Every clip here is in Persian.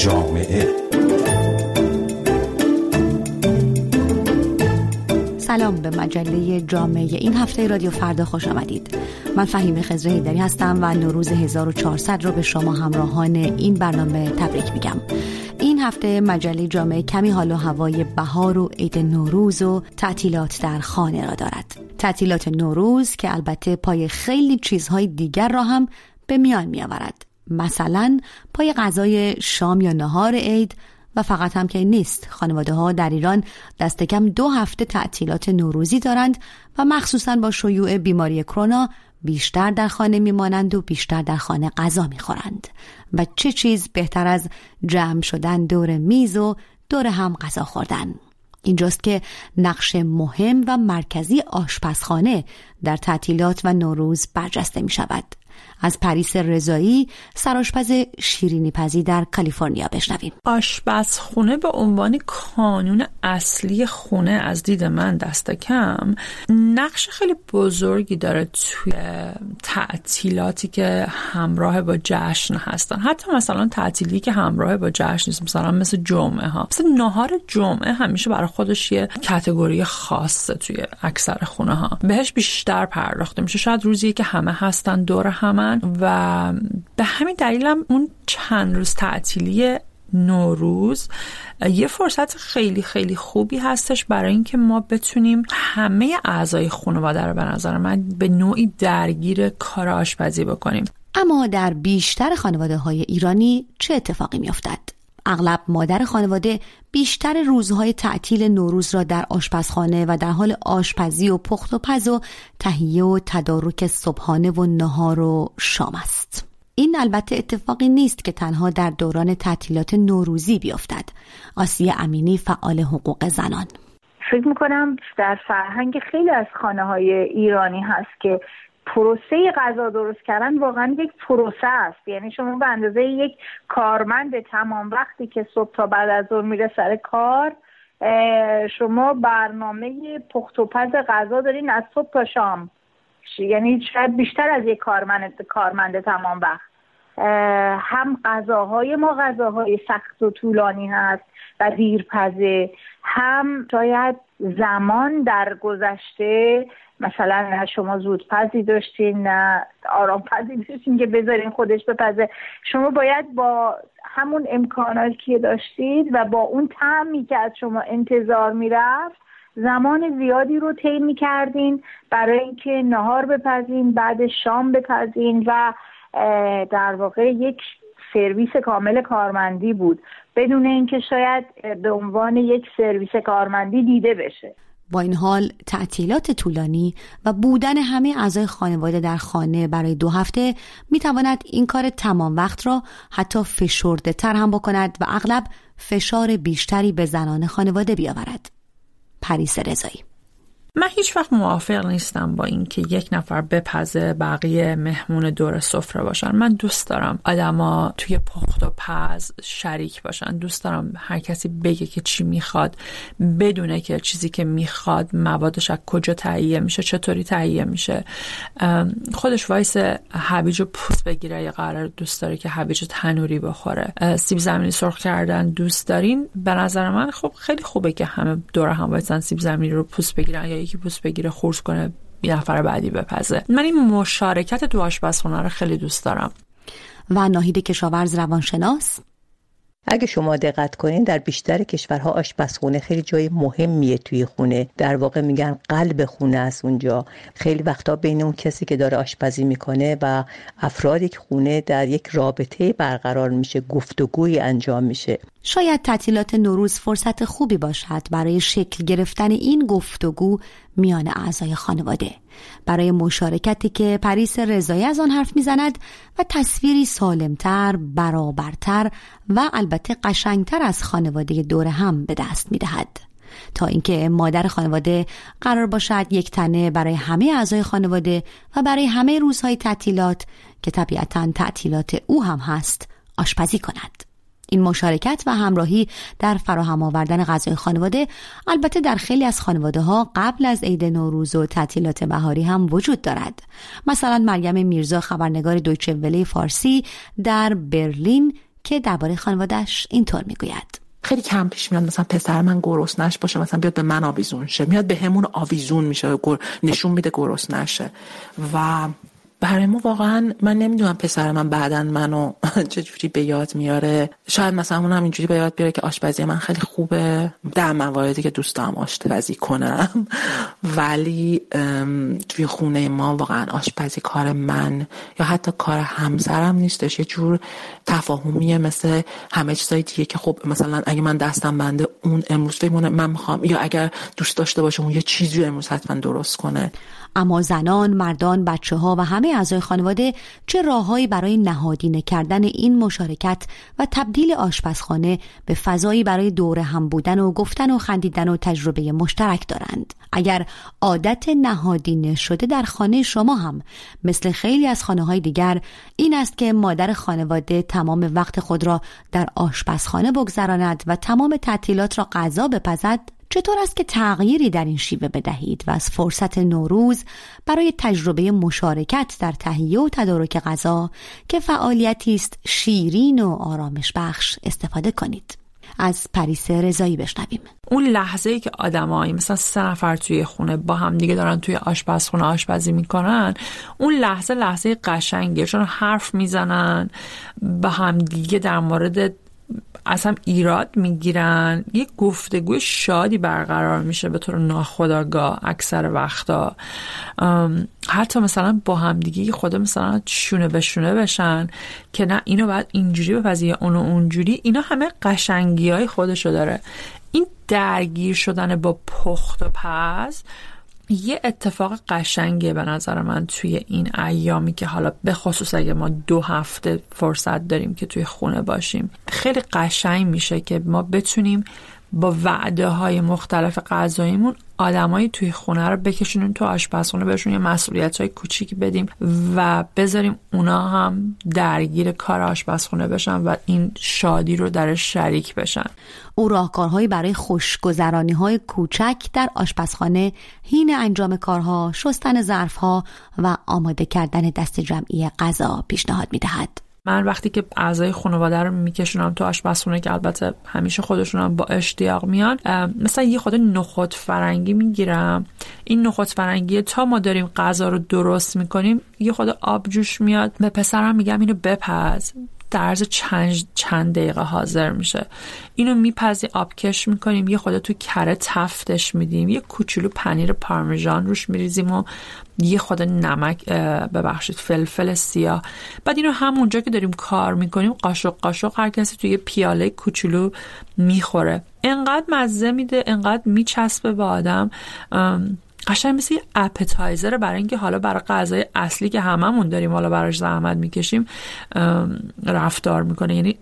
جامعه. سلام به مجله جامعه این هفته رادیو فردا خوش آمدید. من فهیم خزره دری هستم و نوروز 1400 رو به شما همراهان این برنامه تبریک میگم. این هفته مجله جامعه کمی حال و هوای بهار و عید نوروز و تعطیلات در خانه را دارد. تعطیلات نوروز که البته پای خیلی چیزهای دیگر را هم به میان می آورد مثلا پای غذای شام یا نهار عید و فقط هم که نیست. خانواده ها در ایران دست کم دو هفته تعطیلات نوروزی دارند و مخصوصا با شیوع بیماری کرونا بیشتر در خانه میمانند و بیشتر در خانه غذا می‌خورند. و چه چیز بهتر از جمع شدن دور میز و دور هم غذا خوردن؟ اینجاست که نقش مهم و مرکزی آشپزخانه در تعطیلات و نوروز برجسته می شود از پریس رضایی سرآشپز شیرینی پزی در کالیفرنیا بشنویم. آشپزخونه به عنوان کانون اصلی خونه از دید من دست کم نقش خیلی بزرگی داره توی تعطیلاتی که همراه با جشن هستن. حتی مثلا تعطیلی که همراه با جشن نیست مثلا مثل جمعه ها. مثل نهار جمعه همیشه برای خودش یه کتگوری خاصه توی اکثر خونه ها. بهش بیشتر پرداخته میشه. شاید روزی که همه هستن دور و به همین دلیلم اون چند روز تعطیلی نوروز یه فرصت خیلی خیلی خوبی هستش برای اینکه ما بتونیم همه اعضای خانواده رو به نظر من به نوعی درگیر کار آشپزی بکنیم اما در بیشتر خانواده های ایرانی چه اتفاقی میافتد؟ اغلب مادر خانواده بیشتر روزهای تعطیل نوروز را در آشپزخانه و در حال آشپزی و پخت و پز و تهیه و تدارک صبحانه و نهار و شام است. این البته اتفاقی نیست که تنها در دوران تعطیلات نوروزی بیفتد. آسیه امینی فعال حقوق زنان فکر می‌کنم در فرهنگ خیلی از خانه های ایرانی هست که پروسه غذا درست کردن واقعا یک پروسه است. یعنی شما به اندازه یک کارمند تمام وقتی که صبح تا بعد از ظهر میره سر کار شما برنامه پخت و پز غذا دارین از صبح تا شام. یعنی شاید بیشتر از یک کارمند کارمند تمام وقت. هم غذاهای ما غذاهای سخت و طولانی هست و دیرپزه هم شاید زمان در گذشته مثلا نه شما زود پزی داشتین نه آرام پزی داشتین که بذارین خودش بپزه. شما باید با همون امکاناتی که داشتید و با اون تعمی که از شما انتظار می‌رفت زمان زیادی رو طی می‌کردین برای اینکه نهار بپزین بعد شام بپزین و در واقع یک سرویس کامل کارمندی بود. بدون اینکه شاید به عنوان یک سرویس کارمندی دیده بشه. با این حال تعطیلات طولانی و بودن همه اعضای خانواده در خانه برای دو هفته می تواند این کار تمام وقت را حتی فشرده تر هم بکند و اغلب فشار بیشتری به زنان خانواده بیاورد. پریس رضایی من هیچ وقت موافق نیستم با اینکه یک نفر بپزه بقیه مهمون دور سفره باشن. من دوست دارم آدما توی پخت و پز شریک باشن. دوست دارم هر کسی بگه که چی می‌خواد بدونه که چیزی که می‌خواد موادش از کجا تهیه میشه چطوری تهیه میشه. خودش وایس هویج پوست بگیره یا قرار دوست داره که هویج تنوری بخوره. سیب زمینی سرخ کردن دوست دارین؟ به نظر من خب خیلی خوبه که همه دور هم وایسن سیب زمینی رو پوست بگیرن یا یکی پوست بگیره خردش کنه یه نفر بعدی بپزه. من این مشارکت تو آشپزخونه رو خیلی دوست دارم. و ناهید کشاورز روانشناس؟ اگه شما دقت کنین در بیشتر کشورها آشپزخونه خیلی جای مهمیه توی خونه. در واقع میگن قلب خونه است اونجا. خیلی وقتا بین اون کسی که داره آشپزی می‌کنه و افرادی که خونه در یک رابطه برقرار میشه گفتگوی انجام میشه. شاید تعطیلات نوروز فرصت خوبی باشد برای شکل گرفتن این گفتگو میان اعضای خانواده برای مشارکتی که پریس رضایی از آن حرف می‌زند و تصویری سالمتر، برابرتر و البته قشنگتر از خانواده دور هم به دست می‌دهد. تا اینکه مادر خانواده قرار باشد یک تنه برای همه اعضای خانواده و برای همه روزهای تعطیلات که طبیعتا تعطیلات او هم هست آشپزی کند. این مشارکت و همراهی در فراهم آوردن غذای خانواده البته در خیلی از خانواده ها قبل از عید نوروز و تعطیلات بهاری هم وجود دارد. مثلا مریم میرزا خبرنگار دویچه وله فارسی در برلین که درباره خانوادهش اینطور می‌گوید. خیلی کم پیش میاد مثلا پسر من گرسنش باشه مثلا بیاد به من آویزون شه. میاد به همون آویزون میشه نشون میده گرسنشه نشه و برای ما واقعا من نمی‌دونم پسر من بعدا منو چجوری به یاد میاره. شاید مثلا اون هم اینجوری به یاد بیاره که آشپزی من خیلی خوبه. در مواردی که دوست دارم آشپزی کنم. ولی توی خونه ما واقعا آشپزی کار من یا حتی کار همسرم نیستش. یه جور تفاهمیه مثل همه چیزای دیگه که خب مثلا اگه من دستم بنده اون امروز فکر من می‌خوام یا اگر دوست داشته باشه اون یه چیزی امروز حتما درست کنه. اما زنان، مردان، بچه ها و همه اعضای خانواده چه راههایی برای نهادینه کردن این مشارکت و تبدیل آشپزخانه به فضایی برای دور هم بودن و گفتن و خندیدن و تجربه مشترک دارند؟ اگر عادت نهادینه شده در خانه شما هم مثل خیلی از خانه های دیگر این است که مادر خانواده تمام وقت خود را در آشپزخانه بگذراند و تمام تعطیلات را غذا بپزد چطور است که تغییری در این شیوه بدهید و از فرصت نوروز برای تجربه مشارکت در تهیه و تدارک غذا که فعالیتی است شیرین و آرامش بخش استفاده کنید؟ از پریس رضایی بشنویم. اون لحظه ای که آدمایی مثلا سه نفر توی خونه با هم دیگه دارن توی آشپزخونه آشپزی می‌کنن اون لحظه لحظه قشنگه چون حرف می‌زنن با هم دیگه در مورد اصلا ایراد می‌گیرن. یه گفتگوی شادی برقرار میشه به طور ناخداگاه اکثر وقتا. حتی مثلا با هم دیگه خود مثلا شونه به شونه بشن که نه اینو باید اینجوری بپذیه اونو اونجوری. اینا همه قشنگی های خودشو داره. این درگیر شدن با پخت و پز یه اتفاق قشنگه به نظر من توی این ایامی که حالا به خصوص اگه ما دو هفته فرصت داریم که توی خونه باشیم. خیلی قشنگ میشه که ما بتونیم با وعده های مختلف غذاییمون آدمایی توی خونه رو بکشونیم تو آشپزخونه بهشون یه مسئولیت های کوچیکی بدیم و بذاریم اونا هم درگیر کار آشپزخونه بشن و این شادی رو درش شریک بشن. او راهکارهایی برای خوشگذرانی های کوچک در آشپزخانه هین انجام کارها شستن ظرفها و آماده کردن دست جمعی غذا پیشنهاد می‌دهد. من وقتی که اعضای خانواده رو میکشونم تو آشپزخونه که البته همیشه خودشون هم با اشتیاق میان مثلا یه خود نخود فرنگی می‌گیرم. این نخود فرنگی تا ما داریم غذا رو درست می‌کنیم یه خود آب جوش میاد. به پسرم میگم اینو بپز. در عرض چند, چند دقیقه حاضر میشه. اینو میپزی آبکش می‌کنیم یه خرده تو کره تفتش میدیم یه کوچولو پنیر پارمیژان روش میریزیم و یه خرده نمک ببخشید فلفل سیاه. بعد اینو همونجا که داریم کار می‌کنیم قاشق قاشق هر کسی توی پیاله کوچولو می‌خوره. انقدر مزه میده انقدر میچسبه به آدم. قشنگ مثل یه appetizer برای اینکه حالا برای غذای اصلی که هممون داریم حالا براش زحمت می‌کشیم رفتار می‌کنه. یعنی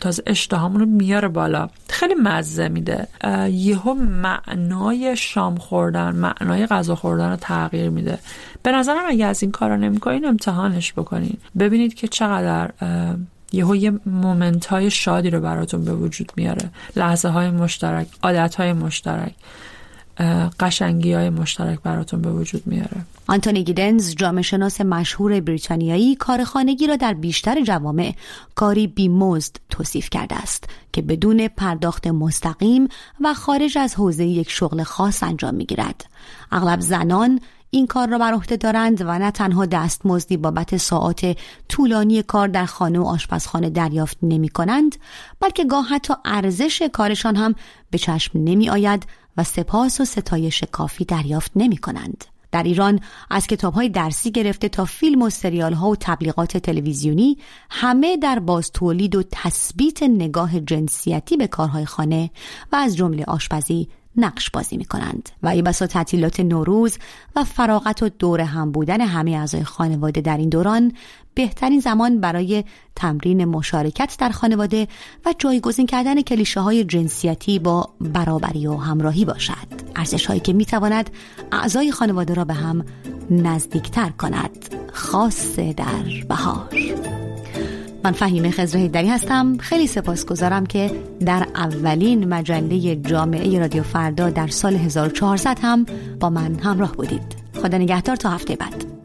تازه اشتهامون رو میاره بالا. خیلی مزه میده. یهو معنای شام خوردن معنای غذا خوردن رو تغییر میده. به نظرم اگه از این کارا نمی‌کنین امتحانش بکنین. ببینید که چقدر یهو یه مومنت های شادی رو براتون به وجود میاره. لحظه های مشترک عادت های مشترک. قشنگی های مشترک براتون به وجود میاره. آنتونی گیدنز جامعه شناس مشهور بریتانیایی کار خانگی را در بیشتر جوامع کاری بیمزد توصیف کرده است که بدون پرداخت مستقیم و خارج از حوزه یک شغل خاص انجام می‌گیرد. اغلب زنان این کار را بر عهده دارند و نه تنها دستمزدی بابت ساعات طولانی کار در خانه و آشپزخانه دریافت نمی کنند بلکه گاه حتی ارزش کارشان هم به چشم نمی آید و سپاس و ستایش کافی دریافت نمی کنند. در ایران از کتاب های درسی گرفته تا فیلم و سریال ها و تبلیغات تلویزیونی همه در باز تولید و تثبیت نگاه جنسیتی به کارهای خانه و از جمله آشپزی نقش بازی می کنند و ای بسا تعطیلات نوروز و فراغت و دور هم بودن همه اعضای خانواده در این دوران بهترین زمان برای تمرین مشارکت در خانواده و جایگزین کردن کلیشه های جنسیتی با برابری و همراهی باشد. ارزش هایی که می تواند اعضای خانواده را به هم نزدیکتر کند. خاص در بهار. من فهیم خزر دری هستم. خیلی سپاسگزارم که در اولین مجله جامعه رادیو فردا در سال 1400 هم با من همراه بودید. خدا نگهدار تا هفته بعد.